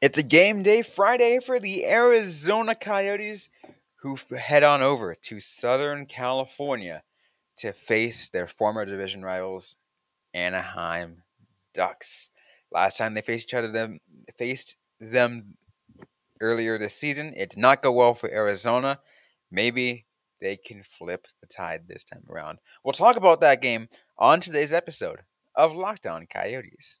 It's a game day Friday for the Arizona Coyotes, who head on over to Southern California to face their former division rivals, Anaheim Ducks. Last time they faced each other, them faced them earlier this season. It did not go well for Arizona. Maybe they can flip the tide this time around. We'll talk about that game on today's episode of Locked On Coyotes.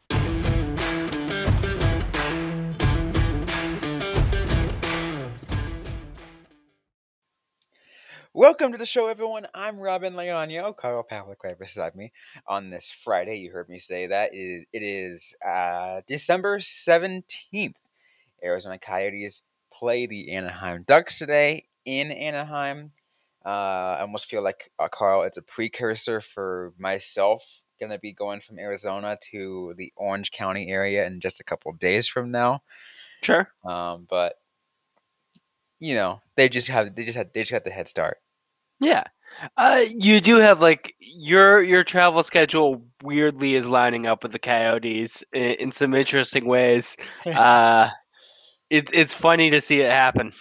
Welcome to the show, everyone. I'm Robin Leonio. Carl Pavlik right beside me on this Friday. You heard me say that. It is, it is uh, December 17th. Arizona Coyotes play the Anaheim Ducks today in Anaheim. Uh, I almost feel like, uh, Carl, it's a precursor for myself going to be going from Arizona to the Orange County area in just a couple of days from now. Sure. Um, but you know, they just have they just had they just got the head start. Yeah. Uh, you do have like your your travel schedule weirdly is lining up with the Coyotes in, in some interesting ways. Uh, it, it's funny to see it happen.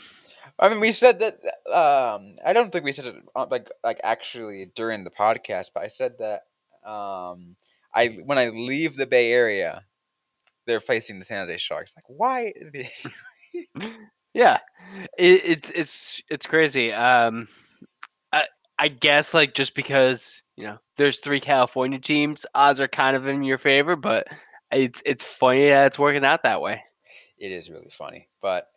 I mean, we said that. Um, I don't think we said it uh, like like actually during the podcast, but I said that um, I when I leave the Bay Area, they're facing the San Jose Sharks. Like, why? Yeah, it, it it's it's crazy. Um, I I guess like just because you know there's three California teams, odds are kind of in your favor, but it's it's funny that it's working out that way. it is really funny, but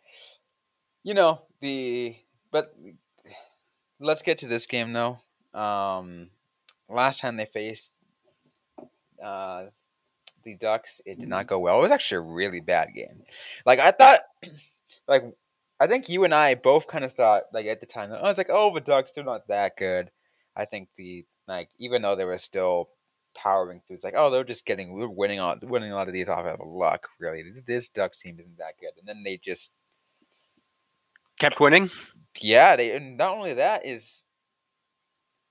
you know the but let's get to this game though. Um, last time they faced uh, the Ducks, it did not go well. It was actually a really bad game. Like I thought, like I think you and I both kind of thought like at the time. Oh, I was like, oh, the Ducks, they're not that good. I think the like even though they were still powering through, it's like oh, they're just getting we're winning on winning a lot of these off of luck. Really, this, this Ducks team isn't that good. And then they just Kept winning. yeah, they and not only that is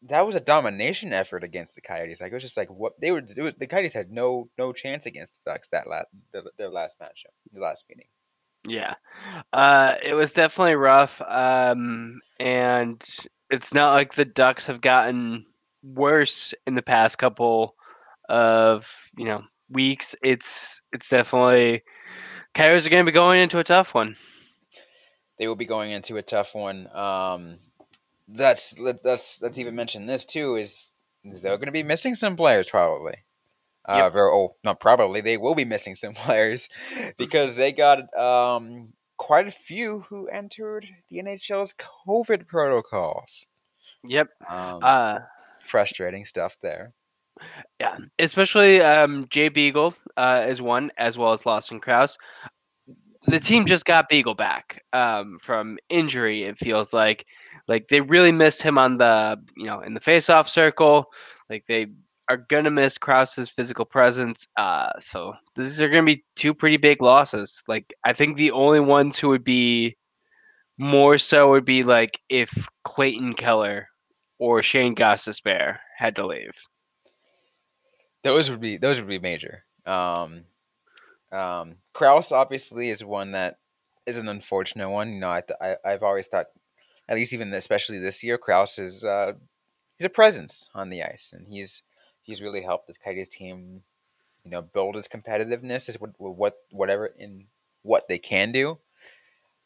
that was a domination effort against the Coyotes. Like it was just like what they were. Was, the Coyotes had no no chance against the Ducks that last their, their last matchup, the last meeting. Yeah, uh, it was definitely rough, um, and it's not like the Ducks have gotten worse in the past couple of you know weeks. It's it's definitely Coyotes are going to be going into a tough one. They will be going into a tough one. Um, that's let, let's let's even mention this too is they're going to be missing some players probably. Uh, Yep. very, oh, not probably. They will be missing some players because they got um, quite a few who entered the NHL's COVID protocols. Yep. Um, Uh, frustrating stuff there. yeah, especially um, Jay Beagle uh, is one, as well as Lawson Crouse. The team just got Beagle back um, from injury. It feels like, like they really missed him on the, you know, in the face-off circle. Like they are gonna miss Crouse's physical presence. Uh, so these are gonna be two pretty big losses. Like I think the only ones who would be more so would be like if Clayton Keller or Shayne Gostisbehere had to leave. Those would be those would be major. Um, um, Crouse obviously is one that is an unfortunate one. You know, I, th- I I've always thought, at least even especially this year, Crouse is uh, he's a presence on the ice, and he's he's really helped the Coyotes team, you know, build its competitiveness is what what whatever in what they can do.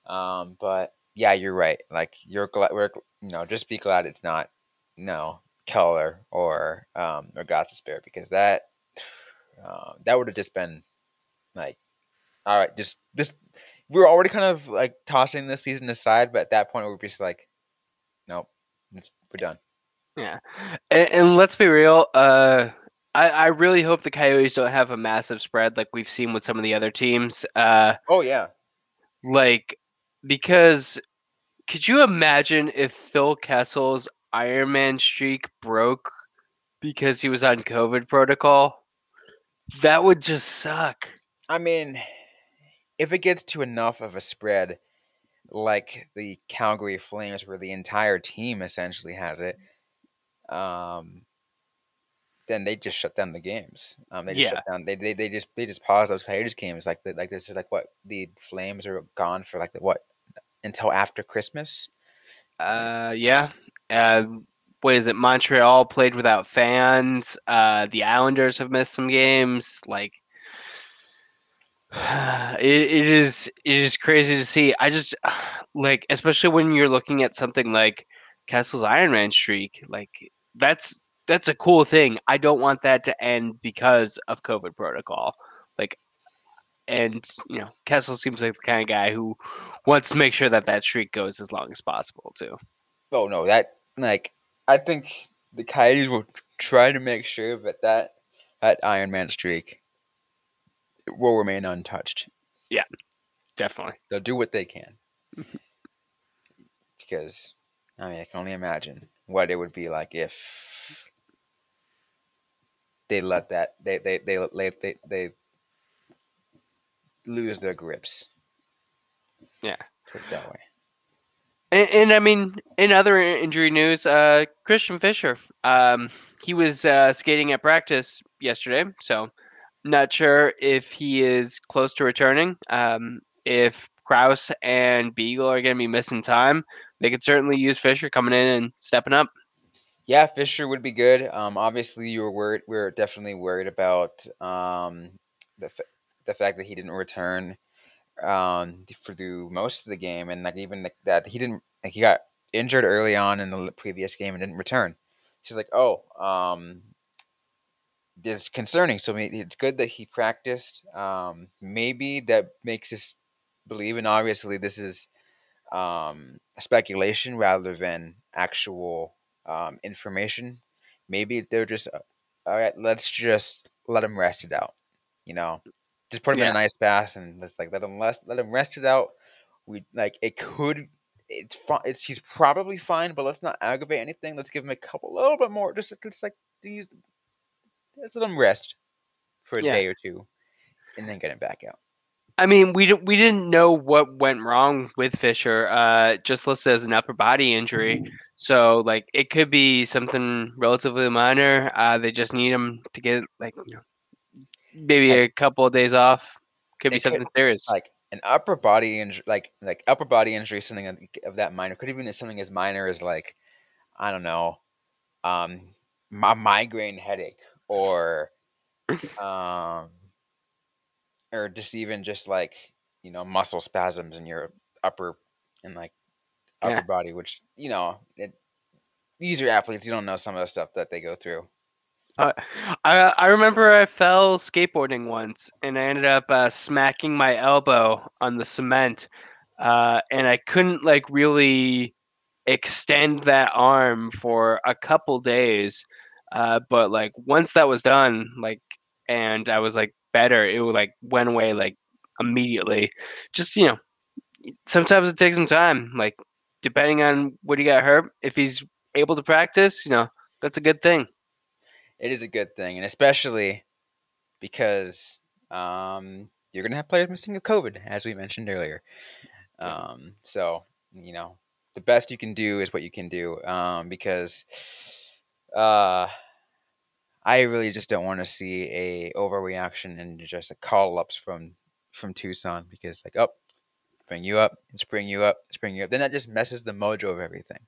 Um, but yeah, you're right. Like you're glad we're you know just be glad it's not no Keller or um or Gostisbehere because that uh, that would have just been like all right, just this we were already kind of like tossing this season aside, but at that point we were just like, nope, we're done. Yeah, and, and let's be real. Uh, I I really hope the Coyotes don't have a massive spread like we've seen with some of the other teams. Uh, Oh yeah, like because could you imagine if Phil Kessel's Iron Man streak broke because he was on COVID protocol? That would just suck. I mean, if it gets to enough of a spread, like the Calgary Flames, where the entire team essentially has it, um, then they just shut down the games. Um, they just Yeah. shut down. They, they they just they just pause those Coyotes games. Like the, like this like what the Flames are gone for like the what until after Christmas. Uh, yeah. Uh, what is it? Montreal played without fans. Uh, the Islanders have missed some games. Like, it, it is it is crazy to see. I just like, especially when you're looking at something like Kessel's Iron Man streak. Like, that's that's a cool thing. I don't want that to end because of COVID protocol. Like, and you know, Kessel seems like the kind of guy who wants to make sure that that streak goes as long as possible too. Oh no, that like I think the Coyotes will try to make sure that that that Iron Man streak will remain untouched. Yeah, definitely. They'll do what they can because I mean I can only imagine what it would be like if they let that they they they they they, they lose their grips. Yeah. put it that way. And, and I mean, in other injury news, uh, Christian Fischer, um, he was uh, skating at practice yesterday, so not sure if he is close to returning. Um, if Crouse and Beagle are going to be missing time, they could certainly use Fischer coming in and stepping up. Yeah, Fischer would be good. Um, obviously, you were worried. We are definitely worried about um, the the fact that he didn't return um, for the most of the game, and like even that he didn't like he got injured early on in the previous game and didn't return. She's like, oh, um, it's concerning. So it's good that he practiced. Um, maybe that makes us believe, and obviously this is um, speculation rather than actual um, information. Maybe they're just uh, all right. Let's just let him rest it out. You know, just put him in Yeah. an ice bath and let's like let him rest, let him rest it out. We like it could. It's fine. It's he's probably fine, but let's not aggravate anything. Let's give him a couple, a little bit more. Just just like these. Let's let him rest for a Yeah. day or two, and then get him back out. I mean, we we didn't know what went wrong with Fischer. Uh, just listed as an upper body injury, so like it could be something relatively minor. Uh, they just need him to get like you know, maybe a couple of days off. Could be It could- something serious. like an upper body injury, like like upper body injury, something of, that minor, could even be something as minor as like, I don't know, um, a migraine headache or, um, or just even just like you know muscle spasms in your upper and like upper Yeah. body, which you know it. These are athletes. You don't know some of the stuff that they go through. Uh, I I remember I fell skateboarding once, and I ended up uh, smacking my elbow on the cement, uh, and I couldn't like really extend that arm for a couple days. Uh, but like once that was done, like, and I was like better, it would like went away like immediately. Just you know, sometimes it takes some time. Like depending on what he got hurt, if he's able to practice, you know, that's a good thing. it is a good thing, and especially because um, you're going to have players missing of COVID, as we mentioned earlier. Um, so you know, the best you can do is what you can do, um, because uh, I really just don't want to see a overreaction and just a call ups from from Tucson because like, oh, bring you up, let's bring you up, let's bring you up. Then that just messes the mojo of everything.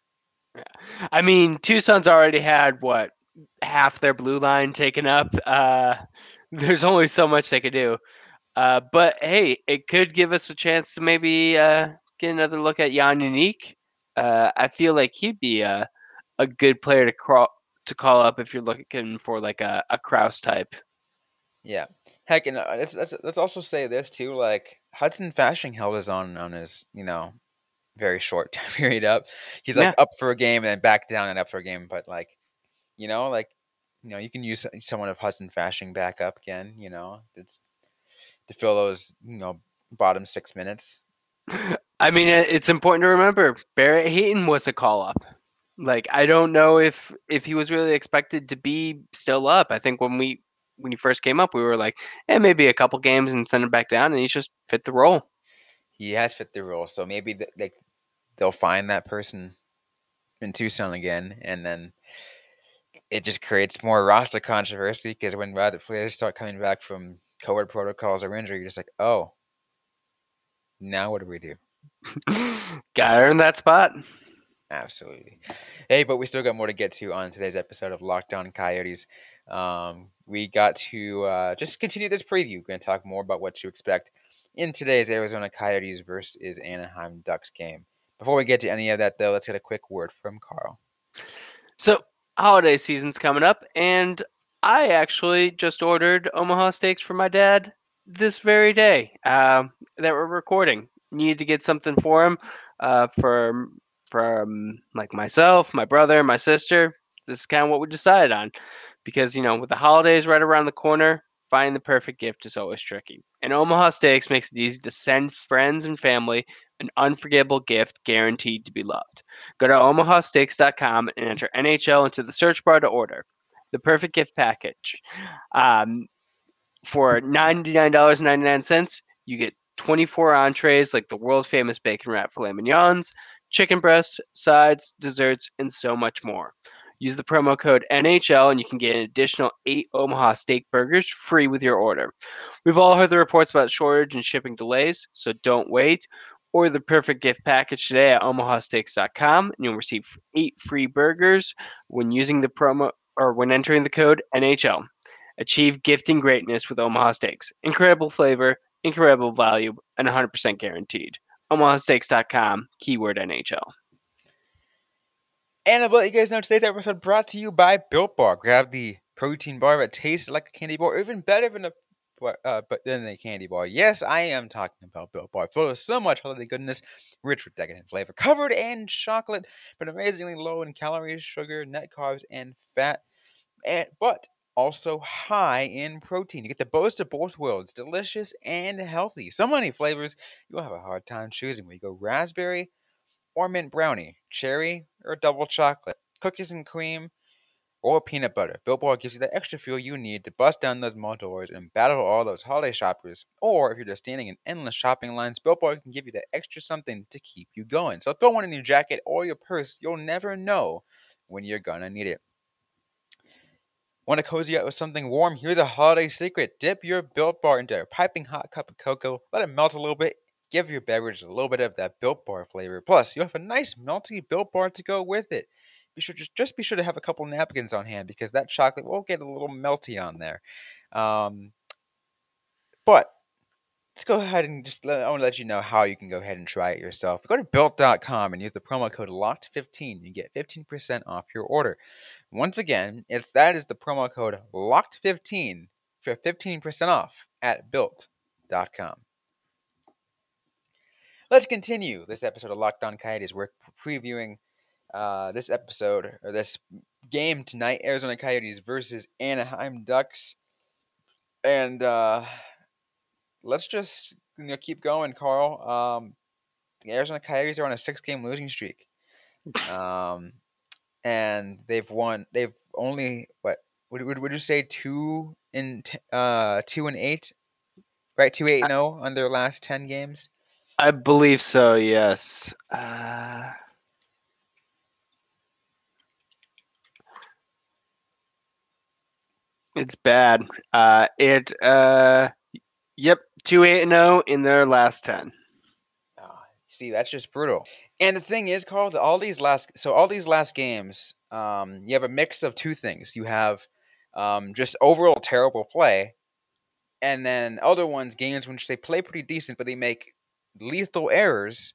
I mean, Tucson's already had what half their blue line taken up. Uh, there's only so much they could do. Uh, but hey, it could give us a chance to maybe uh, get another look at Jan Jenik. Uh, I feel like he'd be a, a good player to crawl to call up if you're looking for like a, a Crouse type. Yeah. Heck, and uh, let's, let's let's also say this too. Like Hudson Fasching held his own on his you know very short period up. He's like up for a game and then back down and up for a game. But like you know, like you know, you can use someone of Hudson Fasching back up again. You know, it's to fill those you know bottom six minutes. I mean, it's important to remember Barrett Hayton was a call up. Like, I don't know if if he was really expected to be still up. I think when we when he first came up, we were like, eh, maybe a couple games and send him back down, and he's just fit the role. He has fit the role, so maybe th- like they'll find that person in Tucson again, and then it just creates more roster controversy because when other players start coming back from COVID protocols or injury, you're just like, oh, now what do we do? Gotta earn that spot. Absolutely. Hey, but we still got more to get to on today's episode of Locked On Coyotes. Um, we got to uh, just continue this preview. We're going to talk more about what to expect in today's Arizona Coyotes versus Anaheim Ducks game. Before we get to any of that, though, let's get a quick word from Carl. So, holiday season's coming up, and I actually just ordered Omaha steaks for my dad this very day um, that we're recording. Needed to get something for him uh, for from like myself, my brother, my sister. This is kind of what we decided on because, you know, with the holidays right around the corner, finding the perfect gift is always tricky. And Omaha Steaks makes it easy to send friends and family an unforgettable gift guaranteed to be loved. Go to omahasteaks.com and enter NHL into the search bar to order the perfect gift package. Um, for $99.99, you get 24 entrees like the world famous bacon wrap filet mignons, chicken breast, sides, desserts, and so much more. Use the promo code NHL and you can get an additional eight Omaha steak burgers free with your order. We've all heard the reports about shortage and shipping delays, so don't wait. Order the perfect gift package today at omahasteaks.com and you'll receive eight free burgers when using the promo or when entering the code NHL. Achieve gifting greatness with Omaha Steaks. Incredible flavor, incredible value, and 100% guaranteed omahasteaks.com, keyword NHL. And I'll let you guys know today's episode brought to you by Built Bar. Grab the protein bar that tastes like a candy bar, even better than a uh, but than a candy bar. Yes, I am talking about Built Bar, full of so much holiday goodness, rich with decadent flavor, covered in chocolate, but amazingly low in calories, sugar, net carbs, and fat. And but also high in protein. You get the boast of both worlds, delicious and healthy. So many flavors, you'll have a hard time choosing. Where you go raspberry or mint brownie, cherry or double chocolate, cookies and cream, or peanut butter. Built Bar gives you the extra fuel you need to bust down those mall doors and battle all those holiday shoppers. Or if you're just standing in endless shopping lines, Built Bar can give you that extra something to keep you going. So throw one in your jacket or your purse. You'll never know when you're gonna need it. Want to cozy up with something warm? Here's a holiday secret. Dip your Built Bar into a piping hot cup of cocoa. Let it melt a little bit. Give your beverage a little bit of that Built Bar flavor. Plus, you have a nice melty Built Bar to go with it. Be sure just just be sure to have a couple napkins on hand because that chocolate will get a little melty on there. Um, but let's go ahead and just let, I want to let you know how you can go ahead and try it yourself. Go to built.com and use the promo code LOCKED15. You get 15% off your order. Once again, it's that is the promo code LOCKED15 for 15% off at built.com. Let's continue this episode of Locked On Coyotes. We're previewing uh, this episode or this game tonight Arizona Coyotes versus Anaheim Ducks. And uh, let's just you know keep going, Carl. Um, the Arizona Coyotes are on a six-game losing streak, um, and they've won. They've only what would would, would you say two in t- uh two and eight, right? Two eight and zero on their last ten games. I believe so. Yes. Uh... It's bad. Uh, it uh, Yep, two eight and zero in their last ten. Oh, see, that's just brutal. And the thing is, Carl, all these last so all these last games, um, you have a mix of two things. You have um, just overall terrible play, and then other ones games which they play pretty decent, but they make lethal errors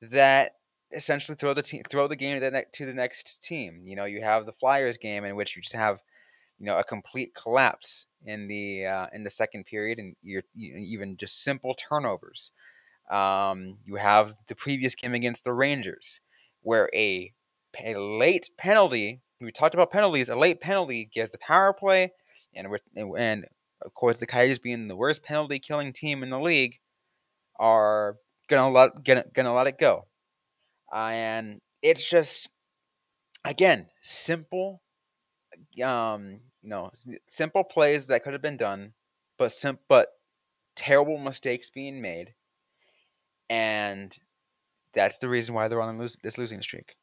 that essentially throw the team throw the game to the, ne- to the next team. You know, you have the Flyers game in which you just have you know a complete collapse in the uh, in the second period, and even just simple turnovers. Um, you have the previous game against the Rangers, where a, a late penalty. We talked about penalties. A late penalty gives the power play, and and of course the Coyotes being the worst penalty killing team in the league, are gonna let gonna, gonna let it go, uh, and it's just again simple um, You know, simple plays that could have been done, but sim- but terrible mistakes being made, and that's the reason why they're on lose- this losing streak.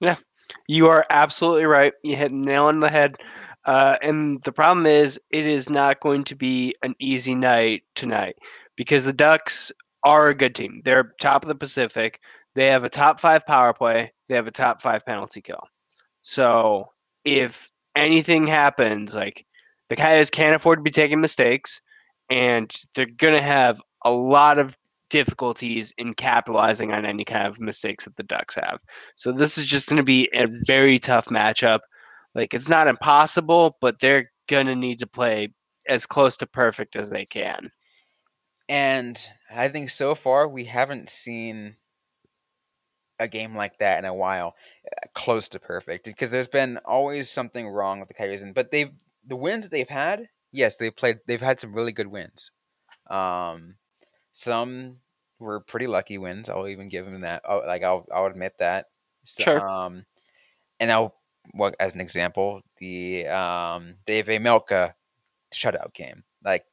Yeah, you are absolutely right. You hit nail on the head. Uh, and the problem is, it is not going to be an easy night tonight because the Ducks are a good team. They're top of the Pacific. They have a top five power play. They have a top five penalty kill. So if anything happens, like the Coyotes can't afford to be taking mistakes, and they're gonna have a lot of difficulties in capitalizing on any kind of mistakes that the Ducks have. So this is just to be a very tough matchup. Like it's not impossible, but they're to need to play as close to perfect as they can. And I think so far we haven't seen a game like that in a while, uh, close to perfect. Because there's been always something wrong with the Coyotes, but they've the wins that they've had. Yes, they've played. They've had some really good wins. Um, some were pretty lucky wins. I'll even give them that. Oh, like I'll I'll admit that. So, Sure. Um, and I'll well as an example the um Vejmelka shutout game. Like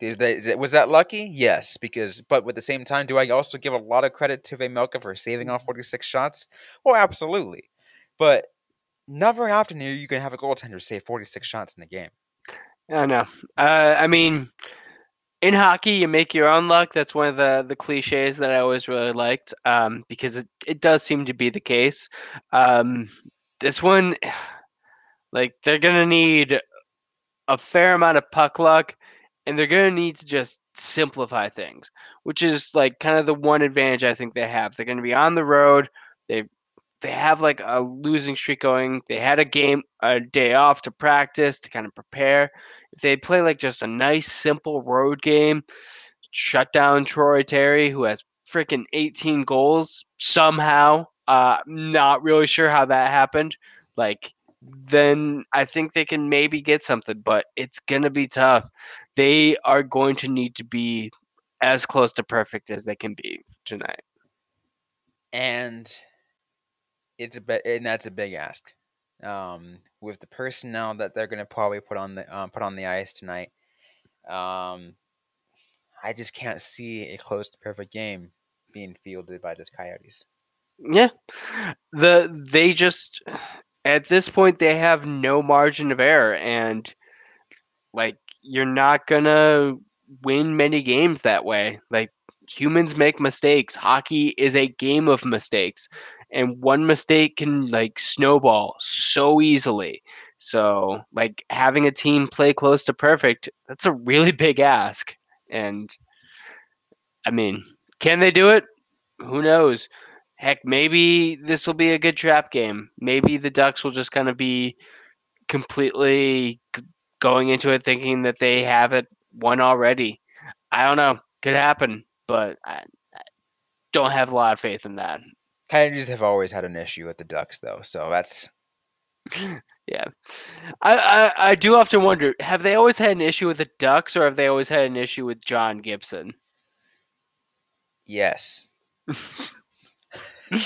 that- is it- was that lucky? Yes, because but at the same time, do I also give a lot of credit to Vejmelka for saving all 46 shots? Well, absolutely. But not very often are you can have a goaltender save 46 shots in the game. I know. Uh, I mean, in hockey, you make your own luck. That's one of the, the cliches that I always really liked um, because it, it does seem to be the case. Um, this one, like, they're going to need a fair amount of puck luck and they're going to need to just simplify things, which is like kind of the one advantage I think they have. They're going to be on the road. They they have like a losing streak going. They had a game a day off to practice to kind of prepare. If they play like just a nice simple road game, shut down Troy Terry who has freaking 18 goals somehow. Uh not really sure how that happened. Like then I think they can maybe get something, but it's going to be tough. They are going to need to be as close to perfect as they can be tonight. And it's a bit, and that's a big ask. Um, with the personnel that they're going to probably put on the um, put on the ice tonight, um, I just can't see a close to perfect game being fielded by this Coyotes. Yeah. The they just at this point they have no margin of error and like you're not to win many games that way. Like humans make mistakes. Hockey is a game of mistakes and one mistake can like snowball so easily. So, like having a team play close to perfect, that's a really big ask. And I mean, can they do it? Who knows? Heck, maybe this will be a good trap game. Maybe the Ducks will just kind of be completely going into it thinking that they have it won already. I don't know. Could happen, but I, I don't have a lot of faith in that. Coyotes have always had an issue with the Ducks, though, so that's Yeah, I, I I do often wonder: have they always had an issue with the Ducks, or have they always had an issue with John Gibson? yes.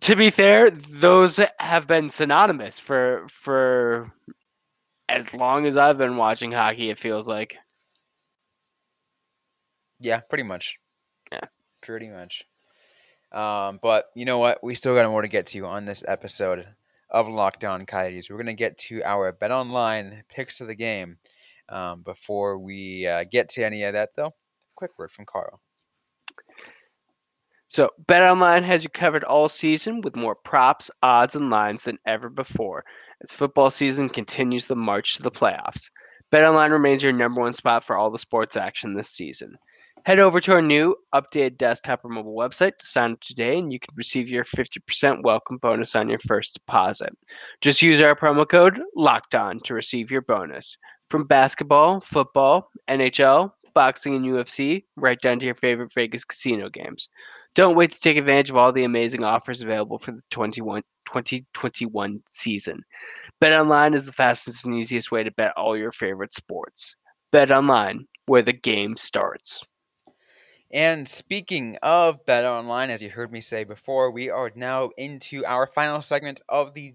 To be fair, those have been synonymous for for as long as I've been watching hockey. It feels like. Yeah, pretty much. Yeah. Pretty much. Um, but you know what? We still got more to get to on this episode of Locked On Coyotes. We're gonna get to our Bet Online picks of the game. Um, before we uh, get to any of that, though, quick word from Carl. So, BetOnline has you covered all season with more props, odds, and lines than ever before as football season continues the march to the playoffs. BetOnline remains your number one spot for all the sports action this season. Head over to our new updated desktop or mobile website to sign up today, and you can receive your 50% welcome bonus on your first deposit. Just use our promo code LOCKEDON to receive your bonus. From basketball, football, NHL, boxing, and UFC, right down to your favorite Vegas casino games. Don't wait to take advantage of all the amazing offers available for the 21, 2021 season. BetOnline is the fastest and easiest way to bet all your favorite sports. BetOnline, where the game starts. And speaking of Bet Online, as you heard me say before, we are now into our final segment of the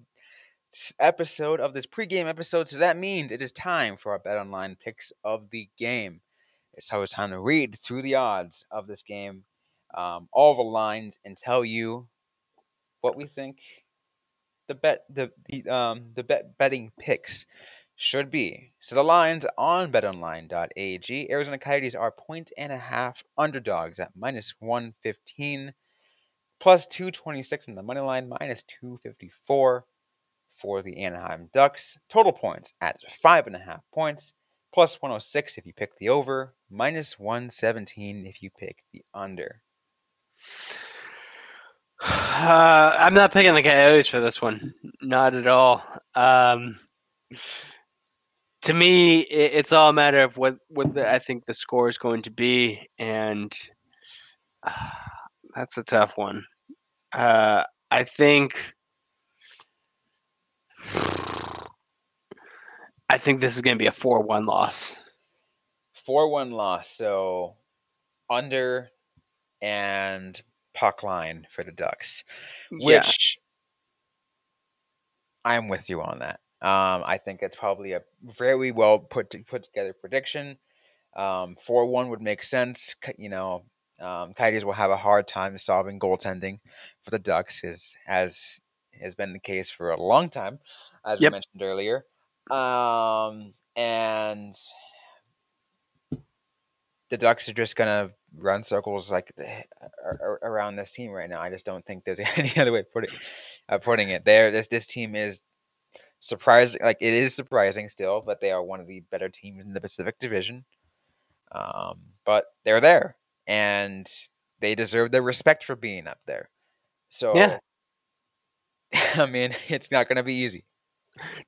episode of this pregame episode. So that means it is time for our bet online picks of the game. It's it's time to read through the odds of this game, um, all the lines, and tell you what we think the bet the the um the bet betting picks should be. So the lines on betonline.ag, Arizona Coyotes are point and a half underdogs at minus 115, plus 226 in the money line, minus 254 for the Anaheim Ducks. Total points at five and a half points, plus 106 if you pick the over, minus 117 if you pick the under. Uh, I'm not picking the Coyotes for this one. Not at all. Um, to me, it, it's all a matter of what what the, I think the score is going to be, and uh, that's a tough one. Uh, I think. I think this is going to be a four-one loss. 4 1 loss. So under and puck line for the Ducks, Yeah. which I'm with you on that. Um, I think it's probably a very well put to, put together prediction. Um, 4 1 would make sense. You know, um, Coyotes will have a hard time solving goaltending for the Ducks, as, as has been the case for a long time, as Yep. we mentioned earlier. Um, and the Ducks are just gonna run circles like a- around this team right now. I just don't think there's any other way of putting putting it. There, this this team is surprising. Like it is surprising still, but they are one of the better teams in the Pacific Division. Um, but they're there, and they deserve their respect for being up there. So, Yeah. I mean, it's not gonna be easy.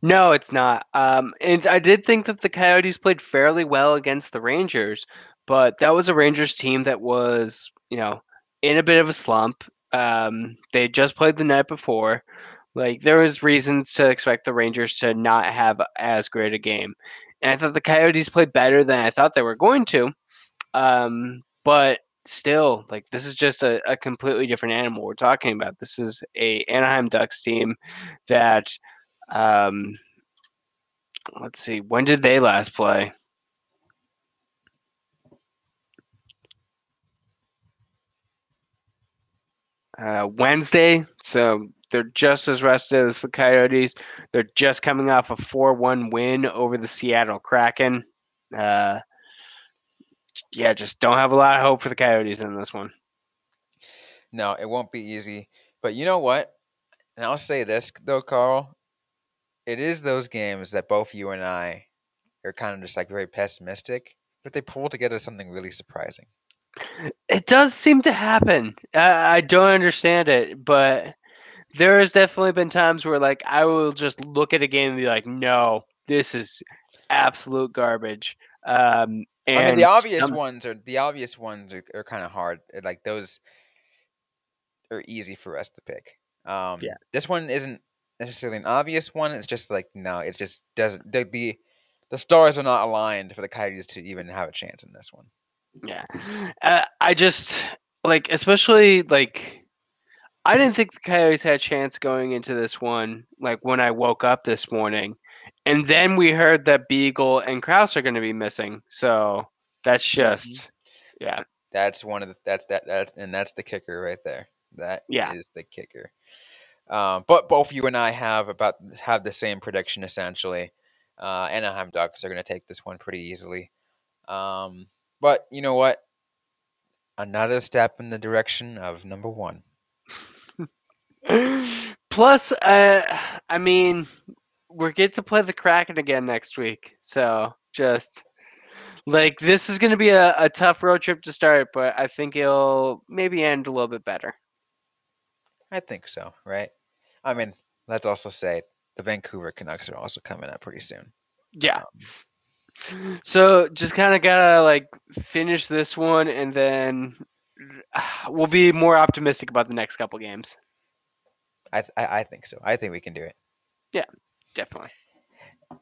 No, it's not. Um, and I did think that the Coyotes played fairly well against the Rangers, but that was a Rangers team that was, you know, in a bit of a slump. Um, they just played the night before. Like there was reasons to expect the Rangers to not have as great a game, and I thought the Coyotes played better than I thought they were going to. Um, but still, like this is just a, a completely different animal we're talking about. This is a Anaheim Ducks team that um, let's see. When did they last play? Uh, Wednesday. So they're just as rested as the Coyotes. They're just coming off a 4 1 win over the Seattle Kraken. Uh, yeah, just don't have a lot of hope for the Coyotes in this one. No, it won't be easy. But you know what? And I'll say this though, Carl. It is those games that both you and I are kind of just like very pessimistic, but they pull together something really surprising. It does seem to happen. I, I don't understand it, but there has definitely been times where like I will just look at a game and be like, "No, this is absolute garbage." Um, and I mean, the obvious um, ones are the obvious ones are, are kind of hard. uh, Like those are easy for us to pick. Um, Yeah. This one isn't necessarily an obvious one. It's just like no, it just doesn't. The, the the stars are not aligned for the Coyotes to even have a chance in this one. Yeah. Uh, I just like especially like I didn't think the Coyotes had a chance going into this one like when I woke up this morning. And then we heard that Beagle and Crouse are going to be missing. So that's just yeah. That's one of the that's that that's and that's the kicker right there. That Yeah. is the kicker. Um, but both you and I have about have the same prediction essentially. Uh, Anaheim Ducks are going to take this one pretty easily. Um, but you know what? Another step in the direction of number one. Plus uh I mean we're get to play the Kraken again next week. So just like this is going to be a, a tough road trip to start, but I think it'll maybe end a little bit better. I think so, right? I mean, let's also say the Vancouver Canucks are also coming up pretty soon. Yeah. So just kind of gotta like finish this one, and then we'll be more optimistic about the next couple games. I th- I, I think so. I think we can do it. Yeah, definitely.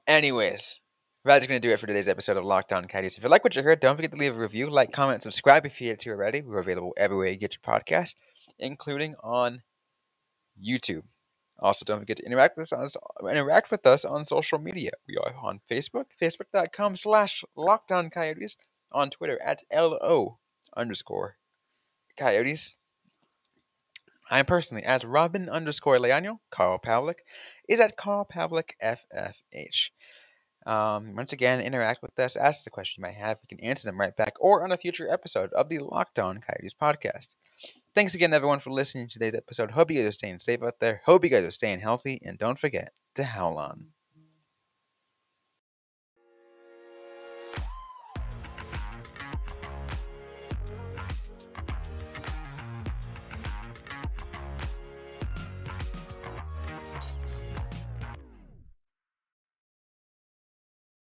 Anyways, that's going to do it for today's episode of Lockdown Caddies. If you like what you heard, don't forget to leave a review, like, comment, subscribe if you yet to already. We're available everywhere you get your podcast, including on YouTube. Also, don't forget to interact with us interact with us on social media. We are on Facebook, facebook.com slash lockdown coyotes, on Twitter at LO underscore coyotes. I'm personally at Robin underscore Leano. Carl Pavlik is at Carl Pavlik FFH. Um, once again, interact with us, ask the question you might have. We can answer them right back or on a future episode of the Locked On Coyotes podcast. Thanks again, everyone, for listening to today's episode. Hope you guys are staying safe out there. Hope you guys are staying healthy. And don't forget to howl on.